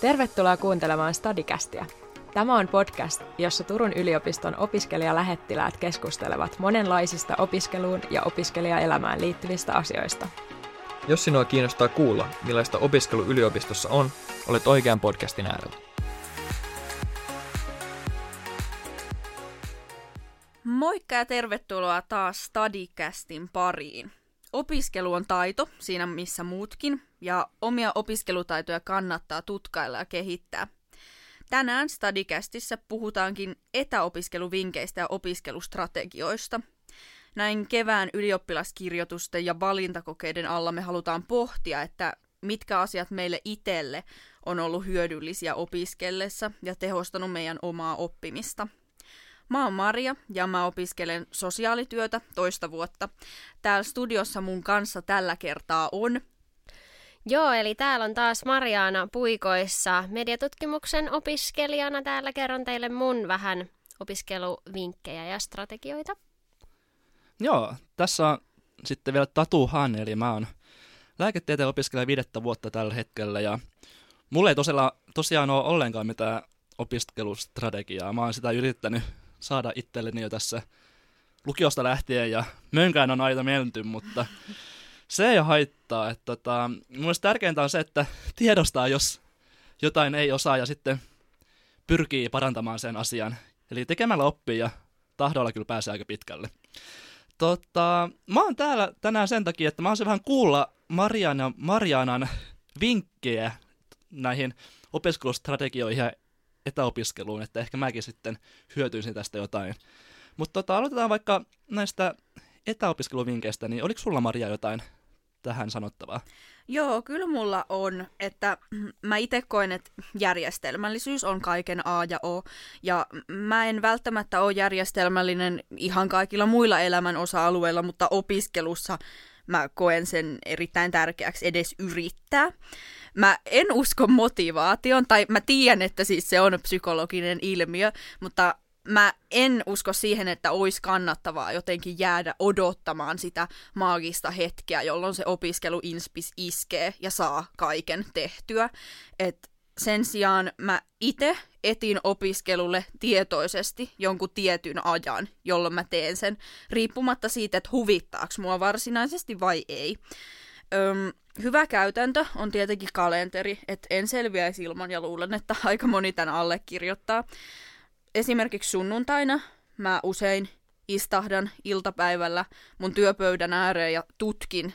Tervetuloa kuuntelemaan Stadikästiä. Tämä on podcast, jossa Turun yliopiston opiskelijalähettiläät keskustelevat monenlaisista opiskeluun ja opiskelijaelämään liittyvistä asioista. Jos sinua kiinnostaa kuulla, millaista opiskelu yliopistossa on, olet oikean podcastin äärellä. Moikka ja tervetuloa taas Stadikästin pariin. Opiskelu on taito, siinä missä muutkin, ja omia opiskelutaitoja kannattaa tutkailla ja kehittää. Tänään Stadikästissä puhutaankin etäopiskeluvinkkeistä ja opiskelustrategioista. Näin kevään ylioppilaskirjoitusten ja valintakokeiden alla me halutaan pohtia, että mitkä asiat meille itselle on ollut hyödyllisiä opiskellessa ja tehostanut meidän omaa oppimista – Mä oon Maria ja mä opiskelen sosiaalityötä toista vuotta. Täällä studiossa mun kanssa tällä kertaa on... Joo, eli täällä on taas Mariana Puikoissa mediatutkimuksen opiskelijana. Täällä kerron teille mun vähän opiskeluvinkkejä ja strategioita. Joo, tässä on sitten vielä Tatu Han, eli mä oon lääketieteen opiskelija viidettä vuotta tällä hetkellä ja mulla ei tosiaan, tosiaan ole ollenkaan mitään opiskelustrategiaa. Mä oon sitä yrittänyt saada itselleni jo tässä lukiosta lähtien ja mönkään on aina menty, mutta se ei haittaa. Että tota, mielestäni tärkeintä on se, että tiedostaa, jos jotain ei osaa ja sitten pyrkii parantamaan sen asian. Eli tekemällä oppii ja tahdolla kyllä pääsee aika pitkälle. Tota, mä oon täällä tänään sen takia, että mä oon vähän kuulla Mariana, Marianan vinkkejä näihin opiskelustrategioihin ja etäopiskeluun, että ehkä mäkin sitten hyötyisin tästä jotain. Mutta tota, aloitetaan vaikka näistä etäopiskeluvinkkeistä, niin oliko sulla Maria jotain tähän sanottavaa? Joo, kyllä mulla on, että mä itse koen, että järjestelmällisyys on kaiken A ja O, ja mä en välttämättä ole järjestelmällinen ihan kaikilla muilla elämän osa-alueilla, mutta opiskelussa mä koen sen erittäin tärkeäksi edes yrittää mä en usko motivaation, tai mä tiedän, että siis se on psykologinen ilmiö, mutta mä en usko siihen, että olisi kannattavaa jotenkin jäädä odottamaan sitä maagista hetkeä, jolloin se opiskelu inspis iskee ja saa kaiken tehtyä. Et sen sijaan mä itse etin opiskelulle tietoisesti jonkun tietyn ajan, jolloin mä teen sen, riippumatta siitä, että huvittaako mua varsinaisesti vai ei. Öm, hyvä käytäntö on tietenkin kalenteri, että en selviäisi ilman ja luulen, että aika moni tämän allekirjoittaa. Esimerkiksi sunnuntaina mä usein istahdan iltapäivällä mun työpöydän ääreen ja tutkin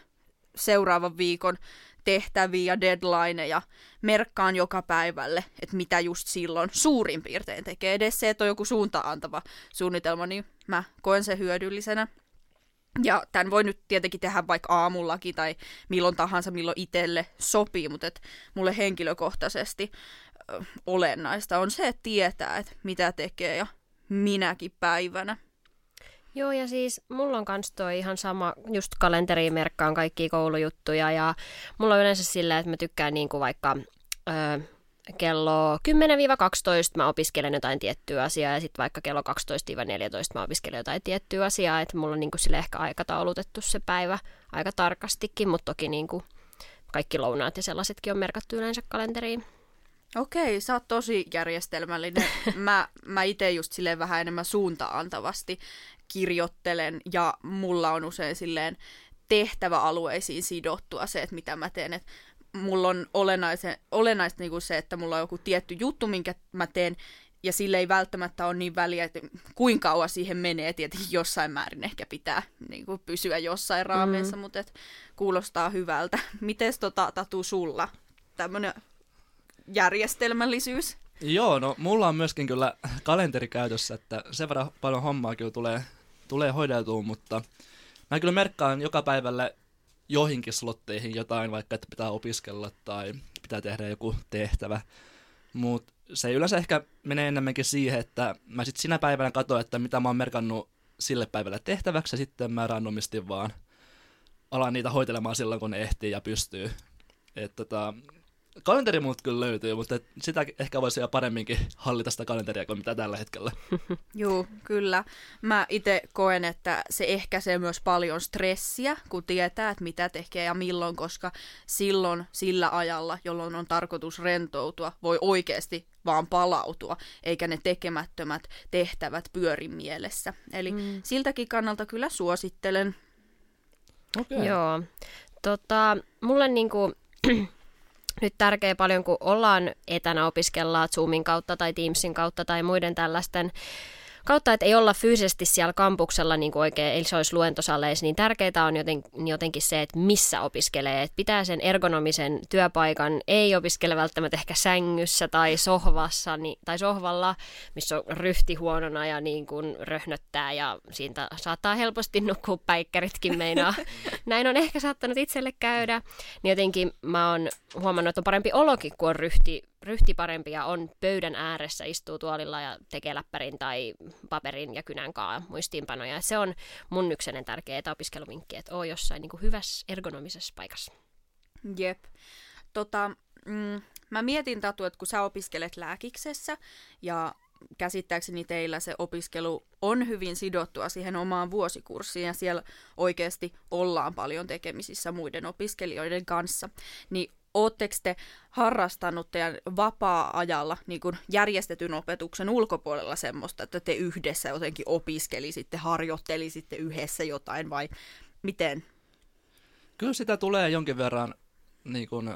seuraavan viikon tehtäviä ja deadlineja, merkkaan joka päivälle, että mitä just silloin suurin piirtein tekee. Edes se, että on joku suuntaan antava suunnitelma, niin mä koen sen hyödyllisenä. Ja tämän voi nyt tietenkin tehdä vaikka aamullakin tai milloin tahansa, milloin itselle sopii, mutta et mulle henkilökohtaisesti ö, olennaista on se, että tietää, että mitä tekee ja minäkin päivänä. Joo, ja siis mulla on kans toi ihan sama, just kalenteriin merkkaan kaikki koulujuttuja, ja mulla on yleensä sillä, että mä tykkään niinku vaikka ö, kello 10-12 mä opiskelen jotain tiettyä asiaa ja sitten vaikka kello 12-14 mä opiskelen jotain tiettyä asiaa, että mulla on niinku sille ehkä aikataulutettu se päivä aika tarkastikin, mutta toki niinku kaikki lounaat ja sellaisetkin on merkattu yleensä kalenteriin. Okei, sä oot tosi järjestelmällinen. Mä, mä itse just silleen vähän enemmän suuntaantavasti kirjoittelen ja mulla on usein silleen tehtäväalueisiin sidottua se, että mitä mä teen. Et mulla on olennaista niin kuin se, että mulla on joku tietty juttu, minkä mä teen, ja sille ei välttämättä ole niin väliä, että kuinka kauan siihen menee. Tietenkin jossain määrin ehkä pitää niin kuin pysyä jossain raameissa, mm. mutta et kuulostaa hyvältä. Miten tota, Tatu sulla tämmöinen järjestelmällisyys? Joo, no mulla on myöskin kyllä kalenteri käytössä, että sen verran paljon hommaa kyllä tulee, tulee hoideltua, mutta mä kyllä merkkaan joka päivälle joihinkin slotteihin jotain, vaikka että pitää opiskella tai pitää tehdä joku tehtävä. Mutta se yleensä ehkä menee enemmänkin siihen, että mä sitten sinä päivänä katsoin, että mitä mä oon merkannut sille päivälle tehtäväksi, ja sitten mä randomisti vaan alan niitä hoitelemaan silloin, kun ne ehtii ja pystyy. Et tota, kalenteri muut kyllä löytyy, mutta sitä ehkä voisi jo paremminkin hallita sitä kalenteria kuin mitä tällä hetkellä. Joo, kyllä. Mä itse koen, että se ehkäisee myös paljon stressiä, kun tietää, että mitä tekee ja milloin, koska silloin sillä ajalla, jolloin on tarkoitus rentoutua, voi oikeasti vaan palautua, eikä ne tekemättömät tehtävät pyöri mielessä. Eli mm. siltäkin kannalta kyllä suosittelen. Okay. Joo. Tota, mulle niinku, nyt tärkeä paljon, kun ollaan etänä opiskellaan Zoomin kautta tai Teamsin kautta tai muiden tällaisten kautta, että ei olla fyysisesti siellä kampuksella niin kuin oikein, eli se olisi luentosaleissa, niin tärkeää on joten, jotenkin se, että missä opiskelee. Että pitää sen ergonomisen työpaikan, ei opiskele välttämättä ehkä sängyssä tai sohvassa niin, tai sohvalla, missä on ryhti huonona ja niin kuin röhnöttää ja siitä saattaa helposti nukkua päikkäritkin meinaa. Näin on ehkä saattanut itselle käydä. Niin jotenkin mä oon huomannut, että on parempi olokin, kun on ryhti ryhti parempi ja on pöydän ääressä, istuu tuolilla ja tekee läppärin tai paperin ja kynän kaa muistiinpanoja. Se on mun yksenen tärkeä etäopiskeluvinkki, että oo jossain niin kuin hyvässä ergonomisessa paikassa. Jep. Tota, mm, mä mietin Tatu, että kun sä opiskelet lääkiksessä ja käsittääkseni teillä se opiskelu on hyvin sidottua siihen omaan vuosikurssiin ja siellä oikeasti ollaan paljon tekemisissä muiden opiskelijoiden kanssa, niin Oletteko te harrastanut teidän vapaa-ajalla niin kuin järjestetyn opetuksen ulkopuolella semmoista, että te yhdessä jotenkin opiskelisitte, harjoittelisitte yhdessä jotain vai miten? Kyllä sitä tulee jonkin verran niin kuin,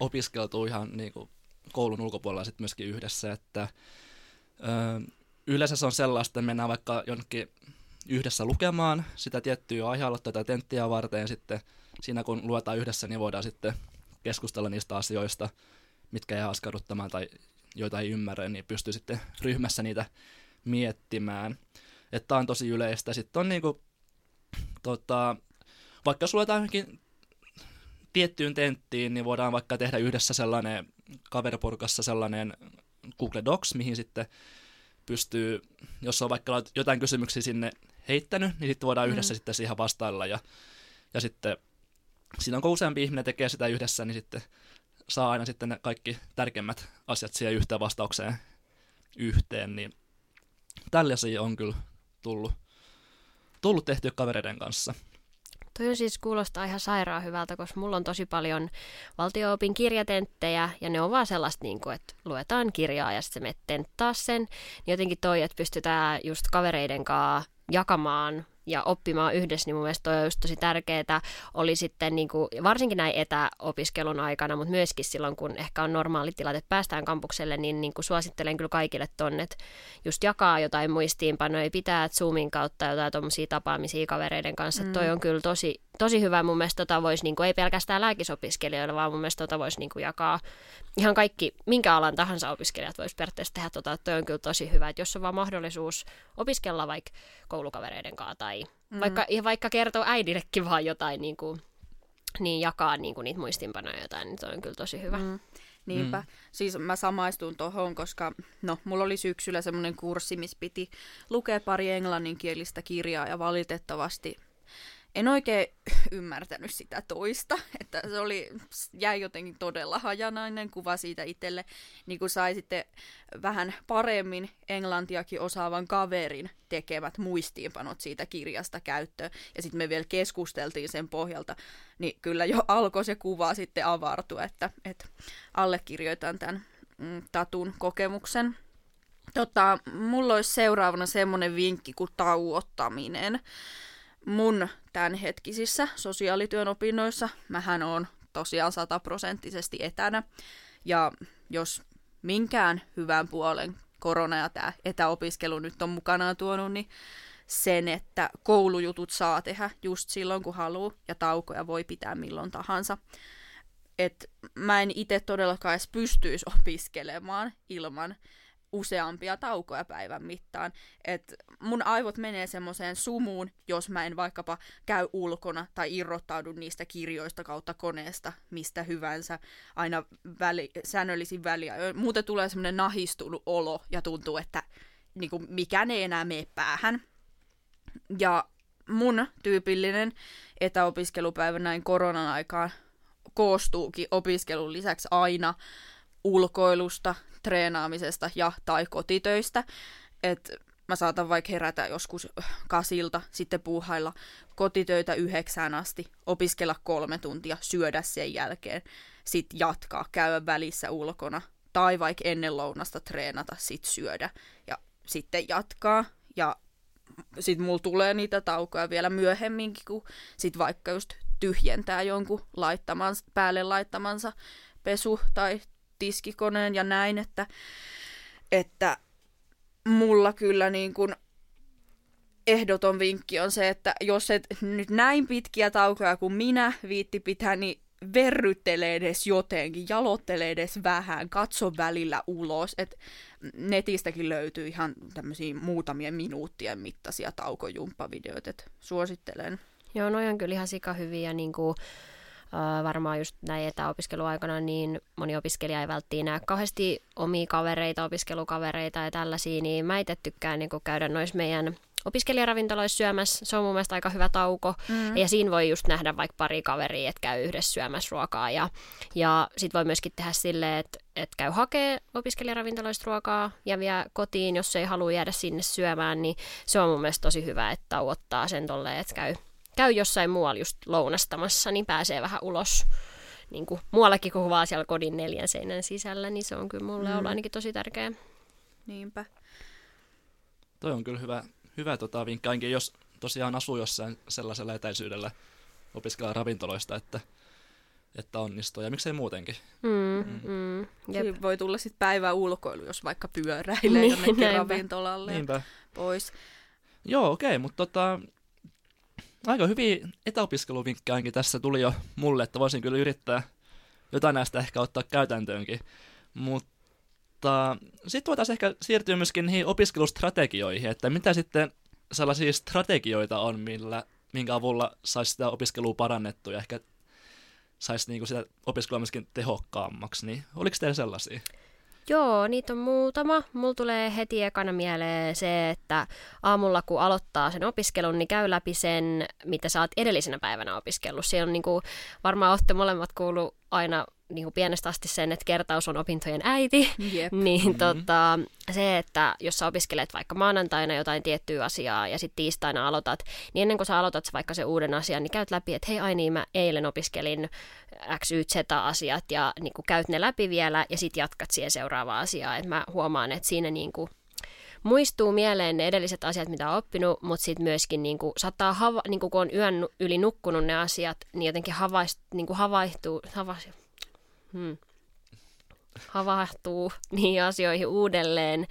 opiskeltua ihan niin kuin, koulun ulkopuolella sitten myöskin yhdessä, että ö, yleensä se on sellaista, että mennään vaikka jonnekin yhdessä lukemaan sitä tiettyä aihealuetta tai tenttiä varten ja sitten siinä kun luetaan yhdessä, niin voidaan sitten keskustella niistä asioista, mitkä jää askarruttamaan tai joita ei ymmärrä, niin pystyy sitten ryhmässä niitä miettimään. Että on tosi yleistä. Sitten on niinku, tota, vaikka jos luetaan johonkin tiettyyn tenttiin, niin voidaan vaikka tehdä yhdessä sellainen kaveripurkassa sellainen Google Docs, mihin sitten pystyy, jos on vaikka jotain kysymyksiä sinne heittänyt, niin sitten voidaan mm. yhdessä sitten siihen vastailla ja, ja sitten siinä kun useampi ihminen tekee sitä yhdessä, niin sitten saa aina sitten ne kaikki tärkeimmät asiat siihen yhteen vastaukseen yhteen, niin tällaisia on kyllä tullut, tullut tehtyä kavereiden kanssa. Toi on siis kuulostaa ihan sairaan hyvältä, koska mulla on tosi paljon valtio-opin kirjatenttejä, ja ne on vaan sellaista, niin kuin, että luetaan kirjaa ja sitten me tenttaa sen. Niin jotenkin toi, että pystytään just kavereiden kanssa jakamaan ja oppimaan yhdessä, niin mun mielestä toi on just tosi tärkeää. Oli sitten niin kuin, varsinkin näin etäopiskelun aikana, mutta myöskin silloin, kun ehkä on normaali tilanne, että päästään kampukselle, niin, niin kuin suosittelen kyllä kaikille tonne, että just jakaa jotain muistiinpanoja, pitää Zoomin kautta jotain tuommoisia tapaamisia kavereiden kanssa. Mm. Toi on kyllä tosi, tosi hyvä. Mun mielestä tota voisi, niin kuin, ei pelkästään lääkisopiskelijoille, vaan mun mielestä tota voisi niin kuin, jakaa ihan kaikki, minkä alan tahansa opiskelijat voisi periaatteessa tehdä tota. Toi on kyllä tosi hyvä, että jos on vaan mahdollisuus opiskella vaikka koulukavereiden kanssa tai mm. vaikka, ja vaikka kertoo äidillekin vaan jotain, niin, kuin, niin jakaa niin kuin niitä muistinpanoja jotain, niin se on kyllä tosi hyvä. Mm. Niinpä. Mm. Siis mä samaistun tohon, koska no, mulla oli syksyllä semmoinen kurssi, missä piti lukea pari englanninkielistä kirjaa ja valitettavasti en oikein ymmärtänyt sitä toista, että se oli, jäi jotenkin todella hajanainen kuva siitä itselle, niin kuin sai sitten vähän paremmin englantiakin osaavan kaverin tekemät muistiinpanot siitä kirjasta käyttöön, ja sitten me vielä keskusteltiin sen pohjalta, niin kyllä jo alkoi se kuva sitten avartua, että, että allekirjoitan tämän mm, Tatun kokemuksen. Tota, mulla olisi seuraavana semmoinen vinkki kuin tauottaminen mun tämänhetkisissä sosiaalityön opinnoissa. Mähän on tosiaan sataprosenttisesti etänä. Ja jos minkään hyvän puolen korona ja tämä etäopiskelu nyt on mukanaan tuonut, niin sen, että koulujutut saa tehdä just silloin, kun haluaa, ja taukoja voi pitää milloin tahansa. Et mä en itse todellakaan edes pystyisi opiskelemaan ilman useampia taukoja päivän mittaan. Et mun aivot menee semmoiseen sumuun, jos mä en vaikkapa käy ulkona tai irrottaudu niistä kirjoista kautta koneesta, mistä hyvänsä, aina väli, säännöllisin väliä. Muuten tulee semmoinen nahistunut olo ja tuntuu, että niin kuin, mikään ei enää mene päähän. Ja mun tyypillinen etäopiskelupäivä näin koronan aikaan koostuukin opiskelun lisäksi aina ulkoilusta, treenaamisesta ja tai kotitöistä. Et mä saatan vaikka herätä joskus kasilta, sitten puuhailla kotitöitä yhdeksään asti, opiskella kolme tuntia, syödä sen jälkeen, sitten jatkaa, käydä välissä ulkona, tai vaikka ennen lounasta treenata, sitten syödä ja sitten jatkaa. Ja sitten mulla tulee niitä taukoja vielä myöhemminkin, kun sit vaikka just tyhjentää jonkun laittamansa, päälle laittamansa pesu- tai tiskikoneen ja näin, että, että mulla kyllä niin kuin ehdoton vinkki on se, että jos et nyt näin pitkiä taukoja kuin minä viitti pitää, niin verryttelee edes jotenkin, jalottelee edes vähän, katso välillä ulos. Et netistäkin löytyy ihan tämmöisiä muutamien minuuttien mittaisia taukojumppavideoita, että suosittelen. Joo, noi on kyllä ihan sika hyviä, niin kuin, varmaan just näin etäopiskeluaikana, niin moni opiskelija ei välttämättä näe kauheasti omia kavereita, opiskelukavereita ja tällaisia, niin mä itse tykkään niin käydä noissa meidän opiskelijaravintoloissa syömässä. Se on mun mielestä aika hyvä tauko. Mm. Ja siinä voi just nähdä vaikka pari kaveria, että käy yhdessä syömässä ruokaa. Ja, ja sitten voi myöskin tehdä silleen, että, että käy hakee opiskelijaravintoloista ruokaa ja vie kotiin, jos ei halua jäädä sinne syömään. Niin se on mun mielestä tosi hyvä, että tauottaa sen tolleen, että käy, käy jossain muualla just lounastamassa, niin pääsee vähän ulos niin kuin muuallakin kuin vaan siellä kodin neljän seinän sisällä, niin se on kyllä mulle mm. ollut ainakin tosi tärkeä. Niinpä. Toi on kyllä hyvä, hyvä tota, vinkki, ainakin jos tosiaan asuu jossain sellaisella etäisyydellä opiskella ravintoloista, että, että onnistuu. Ja miksei muutenkin. Mm, mm. Mm, jep. voi tulla sitten päivä ulkoilu, jos vaikka pyöräilee niin, jonnekin näinpä. ravintolalle Niinpä. pois. Joo, okei, okay, mutta tota, aika hyviä etäopiskeluvinkkejä ainakin tässä tuli jo mulle, että voisin kyllä yrittää jotain näistä ehkä ottaa käytäntöönkin. Mutta sitten voitaisiin ehkä siirtyä myöskin niihin opiskelustrategioihin, että mitä sitten sellaisia strategioita on, millä, minkä avulla saisi sitä opiskelua parannettua ja ehkä saisi niinku sitä opiskelua myöskin tehokkaammaksi, niin oliko teillä sellaisia? Joo, niitä on muutama. Mulla tulee heti ekana mieleen se, että aamulla kun aloittaa sen opiskelun, niin käy läpi sen, mitä sä oot edellisenä päivänä opiskellut. Siellä on niin kuin, varmaan olette molemmat kuullut aina niin kuin pienestä asti sen, että kertaus on opintojen äiti, Jep. niin mm-hmm. tota, se, että jos sä opiskelet vaikka maanantaina jotain tiettyä asiaa ja sitten tiistaina aloitat, niin ennen kuin sä aloitat vaikka se uuden asian, niin käyt läpi, että hei ai niin, mä eilen opiskelin X, Y, Z-asiat ja niin kuin käyt ne läpi vielä ja sitten jatkat siihen seuraavaan asiaan. että mä huomaan, että siinä niin kuin muistuu mieleen ne edelliset asiat, mitä on oppinut, mutta sitten myöskin niin kuin, saattaa, hava, niin kuin, kun on yön yli nukkunut ne asiat, niin jotenkin havaist, niin kuin havaihtuu, havaist, hmm, havahtuu niihin asioihin uudelleen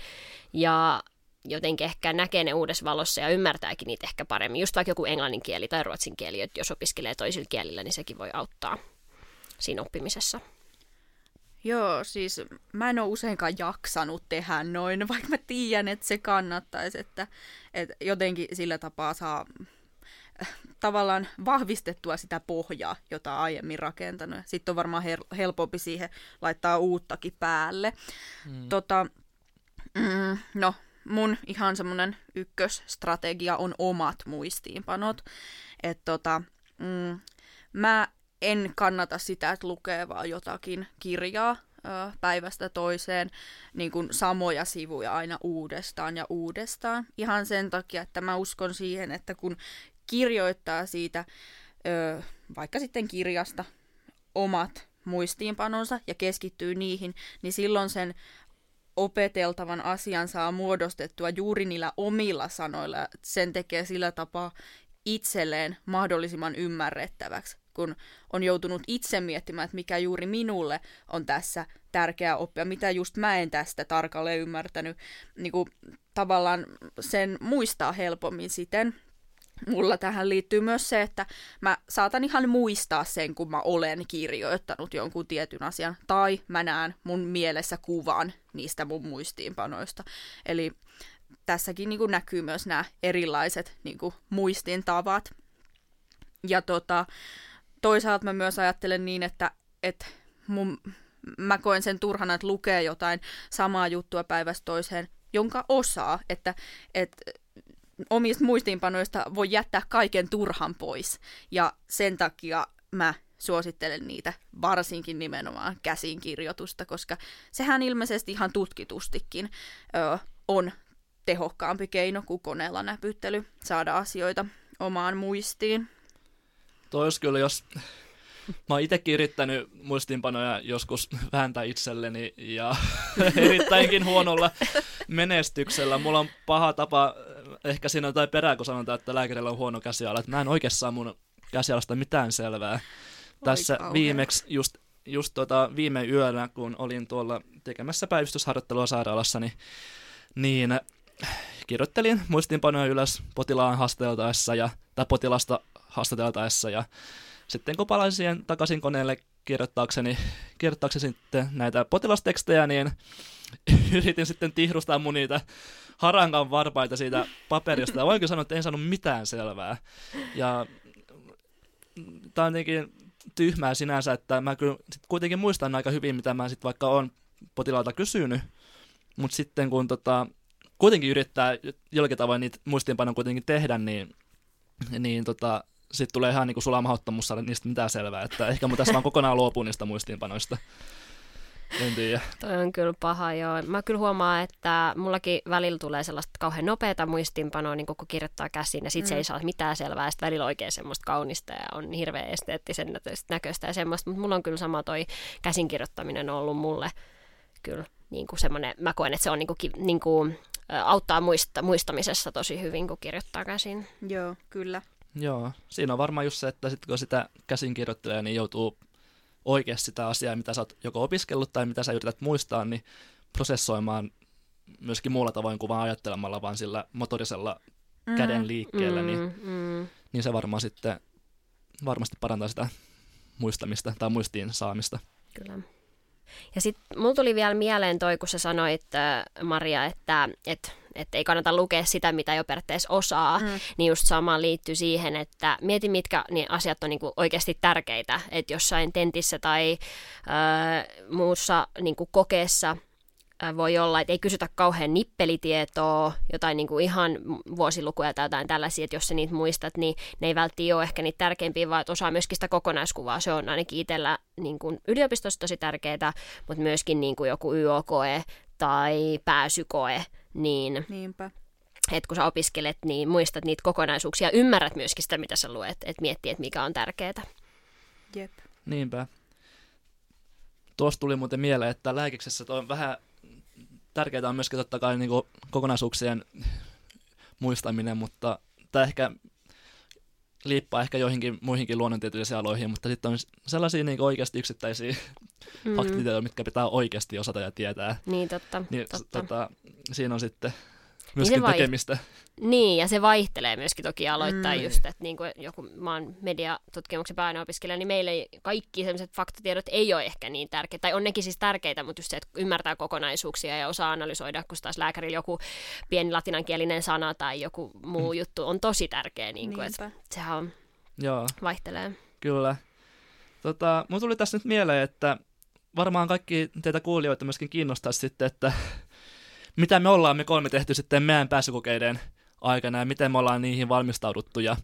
ja jotenkin ehkä näkee ne uudessa valossa ja ymmärtääkin niitä ehkä paremmin. Just vaikka joku englannin kieli tai ruotsin kieli, että jos opiskelee toisilla kielillä, niin sekin voi auttaa siinä oppimisessa. Joo, siis mä en ole useinkaan jaksanut tehdä noin, vaikka mä tiedän, että se kannattaisi, että, että jotenkin sillä tapaa saa tavallaan vahvistettua sitä pohjaa, jota aiemmin rakentanut. Sitten on varmaan her- helpompi siihen laittaa uuttakin päälle. Mm. Tota, mm, no, mun ihan semmoinen ykkösstrategia on omat muistiinpanot. Että tota, mm, mä en kannata sitä, että lukee vaan jotakin kirjaa ö, päivästä toiseen niin kuin samoja sivuja aina uudestaan ja uudestaan. Ihan sen takia, että mä uskon siihen, että kun kirjoittaa siitä ö, vaikka sitten kirjasta omat muistiinpanonsa ja keskittyy niihin, niin silloin sen opeteltavan asian saa muodostettua juuri niillä omilla sanoilla. Sen tekee sillä tapaa itselleen mahdollisimman ymmärrettäväksi, kun on joutunut itse miettimään, että mikä juuri minulle on tässä tärkeää oppia, mitä just mä en tästä tarkalleen ymmärtänyt. Niin kuin, tavallaan sen muistaa helpommin siten, mulla tähän liittyy myös se, että mä saatan ihan muistaa sen, kun mä olen kirjoittanut jonkun tietyn asian, tai mä näen mun mielessä kuvan niistä mun muistiinpanoista. Eli tässäkin niin kuin näkyy myös nämä erilaiset niin kuin muistintavat. Ja tota, toisaalta mä myös ajattelen niin, että, että mun, mä koen sen turhana, että lukee jotain samaa juttua päivästä toiseen, jonka osaa, että, että omista muistiinpanoista voi jättää kaiken turhan pois. Ja sen takia mä suosittelen niitä, varsinkin nimenomaan käsinkirjoitusta, koska sehän ilmeisesti ihan tutkitustikin ö, on tehokkaampi keino kuin koneella näpyttely saada asioita omaan muistiin. Toi olisi kyllä, jos Mä oon itsekin yrittänyt muistiinpanoja joskus vääntää itselleni ja erittäinkin huonolla menestyksellä. Mulla on paha tapa, ehkä siinä on jotain perää, kun sanotaan, että lääkärillä on huono käsiala. Että mä en oikeasti saa mun käsialasta mitään selvää. Tässä viimeksi just, just tota, viime yönä, kun olin tuolla tekemässä päivystysharjoittelua sairaalassa, niin, niin kirjoittelin muistiinpanoja ylös potilaan haasteltaessa ja, tai potilasta haastateltaessa ja sitten kun palasin takaisin koneelle kirjoittaakseni, kirjoittaakseni sitten näitä potilastekstejä, niin yritin sitten tihrustaa mun niitä harankan varpaita siitä paperista. Ja voin kyllä sanoa, että en saanut mitään selvää. Ja tämä on jotenkin tyhmää sinänsä, että mä kyllä sit kuitenkin muistan aika hyvin, mitä mä sitten vaikka on potilaalta kysynyt, mutta sitten kun tota, kuitenkin yrittää jollakin tavoin niitä muistiinpanon kuitenkin tehdä, niin, niin tota, sitten tulee ihan niin sulamahdottomuus saada niistä mitään selvää, että ehkä mun tässä vaan kokonaan luopuu niistä muistiinpanoista. En tiedä. Toi on kyllä paha, joo. Mä kyllä huomaan, että mullakin välillä tulee sellaista kauhean nopeata muistiinpanoa, niin kun kirjoittaa käsiin, ja sitten mm. se ei saa mitään selvää, ja sitten välillä oikein semmoista kaunista, ja on hirveän esteettisen näköistä ja semmoista, mutta mulla on kyllä sama toi käsinkirjoittaminen ollut mulle kyllä niin kuin semmoinen, mä koen, että se on niin kuin, niin kuin, auttaa muista, muistamisessa tosi hyvin, kun kirjoittaa käsin. Joo, kyllä. Joo, siinä on varmaan just se, että sit kun sitä käsin kirjoittelee, niin joutuu oikeasti sitä asiaa, mitä sä oot joko opiskellut tai mitä sä yrität muistaa, niin prosessoimaan myöskin muulla tavoin kuin vaan ajattelemalla, vaan sillä motorisella mm. käden liikkeellä, niin, mm, mm. niin se varmaan sitten varmasti parantaa sitä muistamista tai muistiin saamista. Kyllä. Ja sitten mulla tuli vielä mieleen toi, kun sä sanoit, Maria, että, että että ei kannata lukea sitä, mitä jo periaatteessa osaa, mm. niin just sama liittyy siihen, että mieti, mitkä niin asiat on niinku oikeasti tärkeitä, että jossain tentissä tai äh, muussa niinku kokeessa voi olla, että ei kysytä kauhean nippelitietoa, jotain niin kuin ihan vuosilukuja tai jotain tällaisia, että jos sä niitä muistat, niin ne ei välttämättä ole ehkä niitä tärkeimpiä, vaan että osaa myöskin sitä kokonaiskuvaa. Se on ainakin itsellä niin kuin yliopistossa tosi tärkeää, mutta myöskin niin kuin joku YO-koe tai pääsykoe, niin Niinpä. Et kun sä opiskelet, niin muistat niitä kokonaisuuksia, ymmärrät myöskin sitä, mitä sä luet, että miettii, että mikä on tärkeää. Jep. Niinpä. Tuosta tuli muuten mieleen, että lääkiksessä on vähän tärkeää on myöskin totta kai niin kokonaisuuksien muistaminen, mutta tämä ehkä liippaa ehkä joihinkin muihinkin luonnontieteellisiin aloihin, mutta sitten on sellaisia niin oikeasti yksittäisiä mm. faktatietoja, mitkä pitää oikeasti osata ja tietää. Niin, totta. Niin, totta. Tota, siinä on sitten myöskin niin tekemistä. Niin, ja se vaihtelee myöskin toki aloittaa mm. just, että niin kuin joku, mä oon mediatutkimuksen pääaineopiskelija, niin meille kaikki sellaiset faktatiedot ei ole ehkä niin tärkeitä, tai on nekin siis tärkeitä, mutta just se, että ymmärtää kokonaisuuksia ja osaa analysoida, kun taas lääkärillä joku pieni latinankielinen sana tai joku muu mm. juttu on tosi tärkeä, niin kuin, että sehän on, Joo. vaihtelee. Kyllä. Tota, mun tuli tässä nyt mieleen, että varmaan kaikki teitä kuulijoita myöskin kiinnostaisi sitten, että mitä me ollaan me kolme tehty sitten meidän pääsykokeiden aikana ja miten me ollaan niihin valmistauduttu ja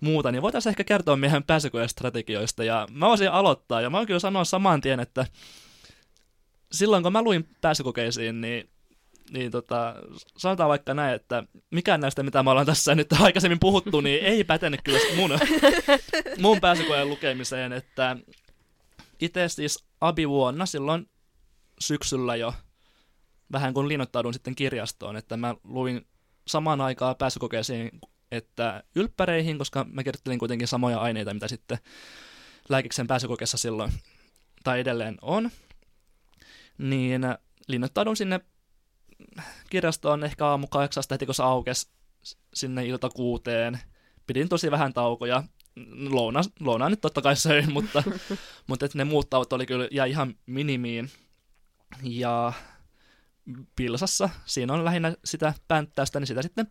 muuta, niin voitaisiin ehkä kertoa meidän strategioista. Ja mä voisin aloittaa, ja mä voin kyllä sanoa saman tien, että silloin kun mä luin pääsykokeisiin, niin, niin tota, sanotaan vaikka näin, että mikään näistä, mitä me ollaan tässä nyt aikaisemmin puhuttu, niin ei pätenyt kyllä mun, mun pääsykokeen lukemiseen, että itse siis abivuonna silloin syksyllä jo vähän kun linnoittaudun sitten kirjastoon, että mä luin samaan aikaan pääsykokeisiin että ylppäreihin, koska mä kirjoittelin kuitenkin samoja aineita, mitä sitten lääkiksen pääsykokeessa silloin tai edelleen on, niin linnoittaudun sinne kirjastoon ehkä aamu kahdeksasta heti, kun se aukesi sinne ilta kuuteen. Pidin tosi vähän taukoja. Louna, lounaa nyt totta kai söin, mutta, mutta että ne muut tauot oli kyllä ja ihan minimiin. Ja Pilsassa, siinä on lähinnä sitä pänttäystä, niin sitä sitten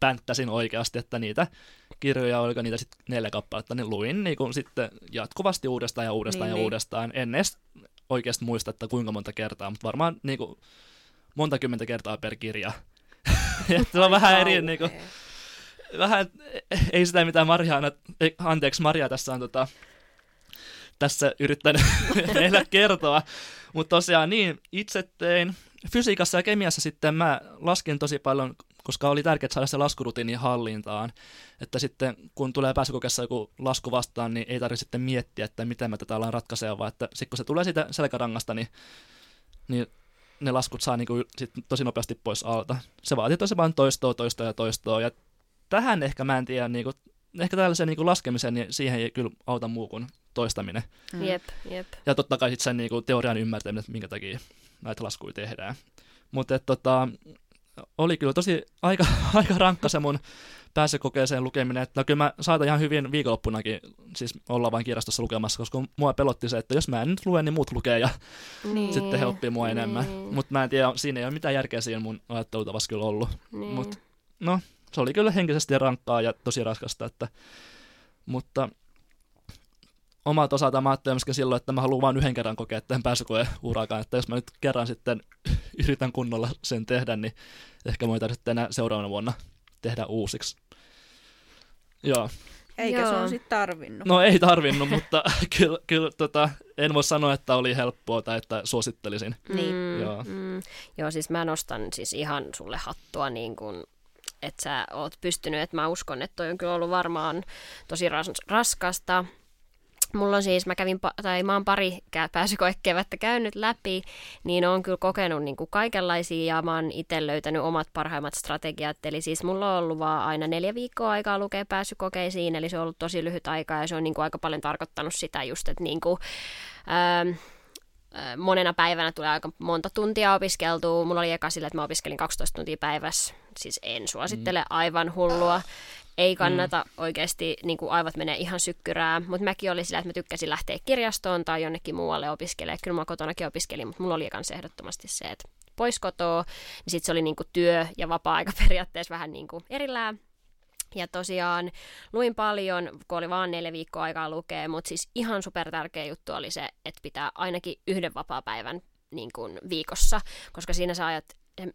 pänttäsin oikeasti, että niitä kirjoja, oliko niitä sitten neljä kappaletta, niin luin niin kun sitten jatkuvasti uudestaan ja uudestaan niin, ja niin. uudestaan. En edes oikeasti muista, että kuinka monta kertaa, mutta varmaan niin kuin, monta kymmentä kertaa per kirja. se on vähän eri, niin kuin, vähän, ei sitä mitä Maria, anteeksi Maria tässä on tota, tässä yritän meillä kertoa. Mutta tosiaan niin, itse tein fysiikassa ja kemiassa sitten mä laskin tosi paljon, koska oli tärkeää saada se laskurutiini hallintaan. Että sitten kun tulee pääsykokeessa joku lasku vastaan, niin ei tarvitse sitten miettiä, että miten mä tätä ollaan ratkaisea, vaan että sitten kun se tulee siitä selkärangasta, niin, niin ne laskut saa niinku sit tosi nopeasti pois alta. Se vaatii tosi vain toistoa, toistoa ja toistoa. Ja tähän ehkä mä en tiedä, niinku, ehkä tällaisen niinku laskemiseen, niin siihen ei kyllä auta muu kuin toistaminen. Mm. Jep, jep. Ja totta kai sitten sen niinku teorian ymmärtäminen, että minkä takia näitä laskuja tehdään. Mutta tota, oli kyllä tosi aika, aika rankka se mun pääsykokeeseen lukeminen, että no kyllä mä saatan ihan hyvin viikonloppunakin siis olla vain kirjastossa lukemassa, koska mua pelotti se, että jos mä en nyt lue, niin muut lukee ja Niin. sitten he oppii mua enemmän. Niin. Mutta mä en tiedä, siinä ei ole mitään järkeä siinä mun ajattelutavassa kyllä ollut. Niin. Mut, no, se oli kyllä henkisesti rankkaa ja tosi raskasta, että, mutta mä ajattelin myöskin silloin, että mä haluan vain yhden kerran kokea tämän pääsykoeurakan, että jos mä nyt kerran sitten yritän kunnolla sen tehdä, niin ehkä mä voin sitten enää seuraavana vuonna tehdä uusiksi. Joo. Eikä se Joo. on sitten tarvinnut. No ei tarvinnut, mutta kyllä, kyllä tota, en voi sanoa, että oli helppoa tai että suosittelisin. Niin. Mm, Joo. Mm. Joo, siis mä nostan siis ihan sulle hattua niin kuin että sä oot pystynyt, että mä uskon, että toi on kyllä ollut varmaan tosi ras- raskasta. Mulla on siis, mä kävin, tai mä oon pari pääsykoekevättä käynyt läpi, niin oon kyllä kokenut niin kuin kaikenlaisia ja mä oon itse löytänyt omat parhaimmat strategiat. Eli siis mulla on ollut vaan aina neljä viikkoa aikaa lukea pääsykokeisiin, eli se on ollut tosi lyhyt aika ja se on niin kuin aika paljon tarkoittanut sitä just, että niin kuin, ähm, äh, monena päivänä tulee aika monta tuntia opiskeltua. Mulla oli eka sillä, että mä opiskelin 12 tuntia päivässä. Siis en suosittele, Mm. aivan hullua. Ei kannata mm. oikeasti, niin kuin aivot menee ihan sykkyrään. Mutta mäkin oli sillä, että mä tykkäsin lähteä kirjastoon tai jonnekin muualle opiskelemaan. Kyllä mä kotonakin opiskelin, mutta mulla oli kans ehdottomasti se, että pois kotoa. Niin sitten se oli niin kuin työ ja vapaa-aika periaatteessa vähän niin kuin erillään. Ja tosiaan luin paljon, kun oli vaan neljä viikkoa aikaa lukea, mutta siis ihan super tärkeä juttu oli se, että pitää ainakin yhden vapaa-päivän niin kuin viikossa, koska siinä sä ajat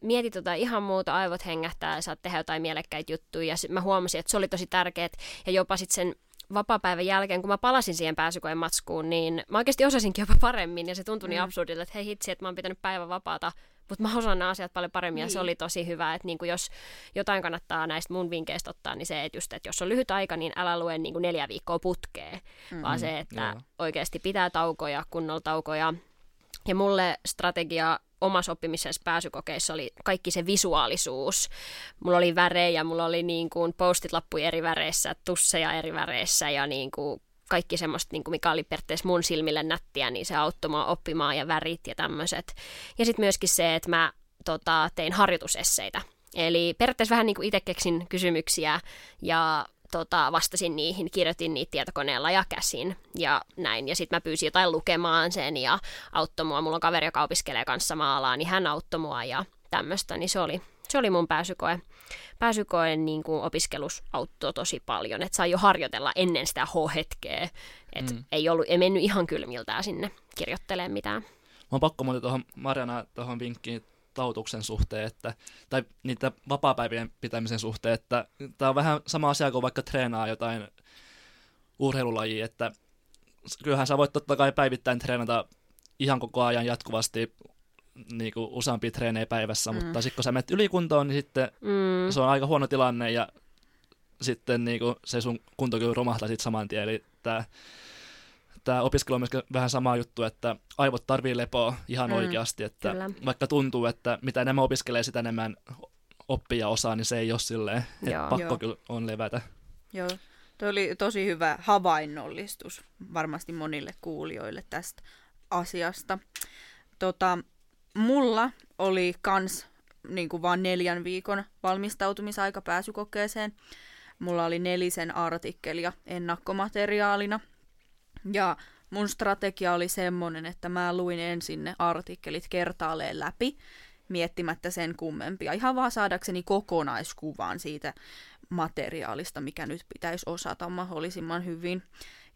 mietit jotain ihan muuta, aivot hengähtää ja saat tehdä jotain mielekkäitä juttuja. Ja sit mä huomasin, että se oli tosi tärkeää. Ja jopa sitten sen vapaa-päivän jälkeen, kun mä palasin siihen pääsykoen matskuun, niin mä oikeasti osasinkin jopa paremmin. Ja se tuntui niin absurdilta, että hei hitsi, että mä oon pitänyt päivän vapaata. Mutta mä osaan nämä asiat paljon paremmin ja se Niin. oli tosi hyvä, että niinku jos jotain kannattaa näistä mun vinkkeistä ottaa, niin se, että just, että jos on lyhyt aika, niin älä lue niinku neljä viikkoa putkeen, mm, vaan se, että joo. oikeasti pitää taukoja, kunnolla taukoja. Ja mulle strategia omassa oppimisessa pääsykokeissa oli kaikki se visuaalisuus. Mulla oli värejä, mulla oli niin kuin postit-lappuja eri väreissä, tusseja eri väreissä ja niin kuin kaikki semmoista, niin kuin mikä oli periaatteessa mun silmille nättiä, niin se auttoi mua oppimaan ja värit ja tämmöiset. Ja sitten myöskin se, että mä tota, tein harjoitusesseitä. Eli periaatteessa vähän niin kuin itse keksin kysymyksiä ja tota, vastasin niihin, kirjoitin niitä tietokoneella ja käsin ja näin. Ja sitten mä pyysin jotain lukemaan sen ja auttoi mua. Mulla on kaveri, joka opiskelee kanssa samaa alaa, niin hän auttoi mua ja tämmöistä. Niin se oli, se oli mun pääsykoe. Pääsykoen niin kuin opiskelus auttoi tosi paljon, että sai jo harjoitella ennen sitä H-hetkeä. Että mm. ei, ollut, ei mennyt ihan kylmiltään sinne kirjoittelemaan mitään. Mä oon pakko muuten tuohon Marjana tuohon vinkkiin tautuksen suhteen, että, tai niitä vapaapäivien pitämisen suhteen, että tämä on vähän sama asia kuin vaikka treenaa jotain urheilulajia, että kyllähän sä voit totta kai päivittäin treenata ihan koko ajan jatkuvasti niin kuin useampia treenejä päivässä, mm. mutta sitten kun sä menet ylikuntoon, niin sitten Mm. se on aika huono tilanne ja sitten niin kuin se sun kunto kyllä romahtaa sitten saman tien. Eli tämä, tämä opiskelu on myös vähän sama juttu, että aivot tarvii lepoa ihan Mm, oikeasti. Että kyllä. vaikka tuntuu, että mitä enemmän opiskelee, sitä enemmän oppii ja osaa, niin se ei ole silleen. Että Joo. pakko Joo. kyllä on levätä. Joo. Tuo oli tosi hyvä havainnollistus varmasti monille kuulijoille tästä asiasta. Tota, mulla oli kans niin kuin vaan neljän viikon valmistautumisaika pääsykokeeseen. Mulla oli nelisen artikkelia ennakkomateriaalina. Ja mun strategia oli semmonen, että mä luin ensin ne artikkelit kertaalleen läpi, miettimättä sen kummempia. Ihan vaan saadakseni kokonaiskuvan siitä materiaalista, mikä nyt pitäisi osata mahdollisimman hyvin.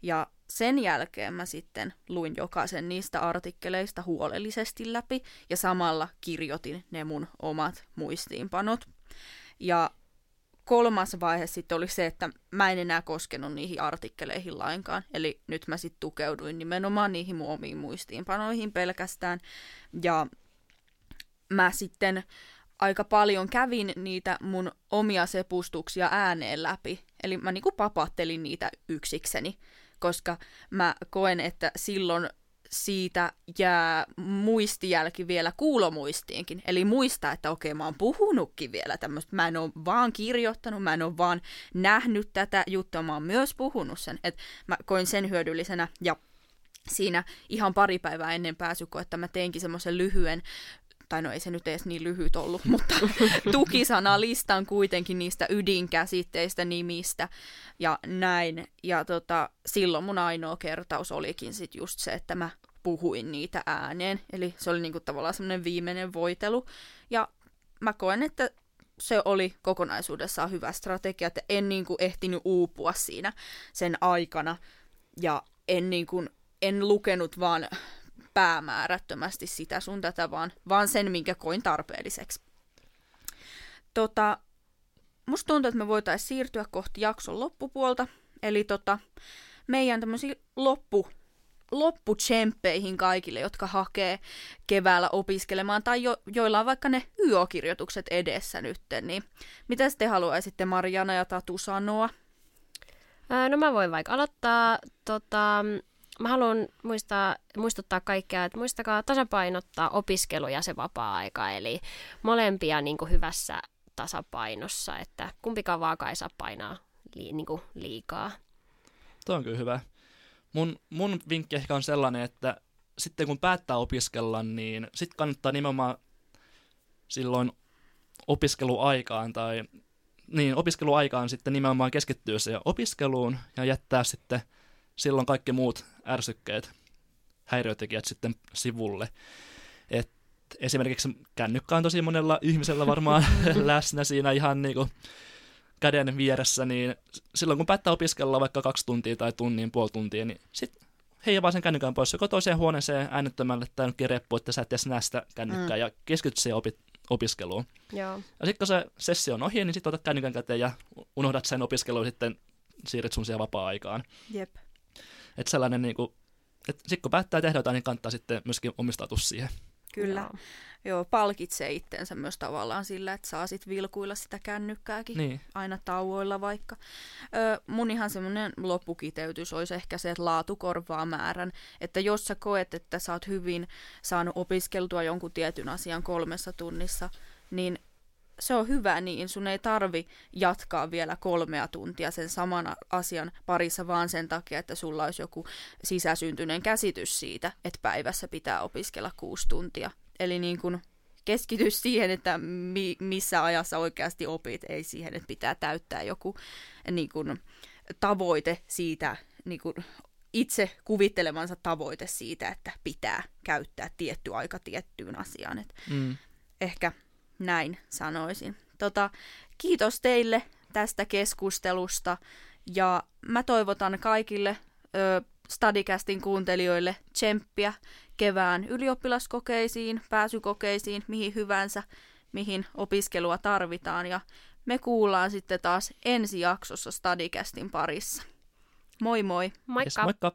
Ja sen jälkeen mä sitten luin jokaisen niistä artikkeleista huolellisesti läpi ja samalla kirjoitin ne mun omat muistiinpanot. Ja kolmas vaihe sitten oli se, että mä en enää koskenut niihin artikkeleihin lainkaan. Eli nyt mä sitten tukeuduin nimenomaan niihin mun omiin muistiinpanoihin pelkästään. Ja mä sitten aika paljon kävin niitä mun omia sepustuksia ääneen läpi. Eli mä niinku papattelin niitä yksikseni, koska mä koen, että silloin siitä jää muistijälki vielä kuulomuistiinkin. Eli muista, että okei, mä oon puhunutkin vielä tämmöistä. Mä en ole vaan kirjoittanut, mä en ole vaan nähnyt tätä juttua, mä oon myös puhunut sen. Et mä koin sen hyödyllisenä ja siinä ihan pari päivää ennen pääsykoetta mä teinkin semmoisen lyhyen tai no ei se nyt edes niin lyhyt ollut, mutta tukisanalistan kuitenkin niistä ydinkäsitteistä, nimistä ja näin. Ja tota, silloin mun ainoa kertaus olikin sit just se, että mä puhuin niitä ääneen. Eli se oli niinku tavallaan semmoinen viimeinen voitelu. Ja mä koen, että se oli kokonaisuudessaan hyvä strategia, että en niinku ehtinyt uupua siinä sen aikana. Ja en, niinku, en lukenut vaan päämäärättömästi sitä sun tätä, vaan, vaan sen, minkä koin tarpeelliseksi. Tota, musta tuntuu, että me voitaisiin siirtyä kohti jakson loppupuolta. Eli tota, meidän tämmöisiä loppu, lopputsemppeihin kaikille, jotka hakee keväällä opiskelemaan, tai jo, joilla on vaikka ne YO-kirjoitukset edessä nyt. Niin mitä te haluaisitte Mariana ja Tatu sanoa? No mä voin vaikka aloittaa. Tota, mä haluan muistaa, muistuttaa kaikkea, että muistakaa tasapainottaa opiskelu ja se vapaa-aika, eli molempia niin kuin hyvässä tasapainossa, että kumpikaan vaaka ei saa painaa li, niin kuin liikaa. Tuo on kyllä hyvä. Mun, mun vinkki ehkä on sellainen, että sitten kun päättää opiskella, niin sitten kannattaa nimenomaan silloin opiskeluaikaan tai niin, opiskeluaikaan sitten nimenomaan keskittyä siihen opiskeluun ja jättää sitten silloin kaikki muut ärsykkeet, häiriötekijät sitten sivulle. Et esimerkiksi kännykkä on tosi monella ihmisellä varmaan läsnä siinä ihan niin kuin käden vieressä, niin silloin kun päättää opiskella vaikka kaksi tuntia tai tunnin, puoli tuntia, niin sitten hei vaan sen kännykän pois joko toiseen huoneeseen äänettömälle tai jonkin reppu, että sä et edes näe sitä kännykkää mm. ja keskity siihen opi- opiskeluun. Joo. Ja sitten kun se sessio on ohi, niin sitten otat kännykän käteen ja unohdat sen opiskeluun sitten siirryt sun siihen vapaa-aikaan. Jep. Että sellainen niin kuin, että sitten kun päättää tehdä jotain, niin kannattaa sitten myöskin omistautua siihen. Kyllä. Joo. Joo, palkitsee itsensä myös tavallaan sillä, että saa sit vilkuilla sitä kännykkääkin niin. aina tauoilla vaikka. Ö, mun ihan semmoinen loppukiteytys olisi ehkä se, että laatu korvaa määrän. Että jos sä koet, että sä oot hyvin saanut opiskeltua jonkun tietyn asian kolmessa tunnissa, niin se on hyvä niin, sun ei tarvi jatkaa vielä kolmea tuntia sen saman asian parissa vaan sen takia, että sulla olisi joku sisäsyntyinen käsitys siitä, että päivässä pitää opiskella kuusi tuntia. Eli niin kun keskity siihen, että mi- missä ajassa oikeasti opit, ei siihen, että pitää täyttää joku niin kun, tavoite siitä, niin kun, itse kuvittelemansa tavoite siitä, että pitää käyttää tietty aika tiettyyn asiaan. Et mm. Ehkä näin sanoisin. Tota, kiitos teille tästä keskustelusta ja mä toivotan kaikille ö, Stadicastin kuuntelijoille tsemppiä kevään ylioppilaskokeisiin, pääsykokeisiin, mihin hyvänsä, mihin opiskelua tarvitaan ja me kuullaan sitten taas ensi jaksossa Stadicastin parissa. Moi moi! Moikka! Yes, moikka!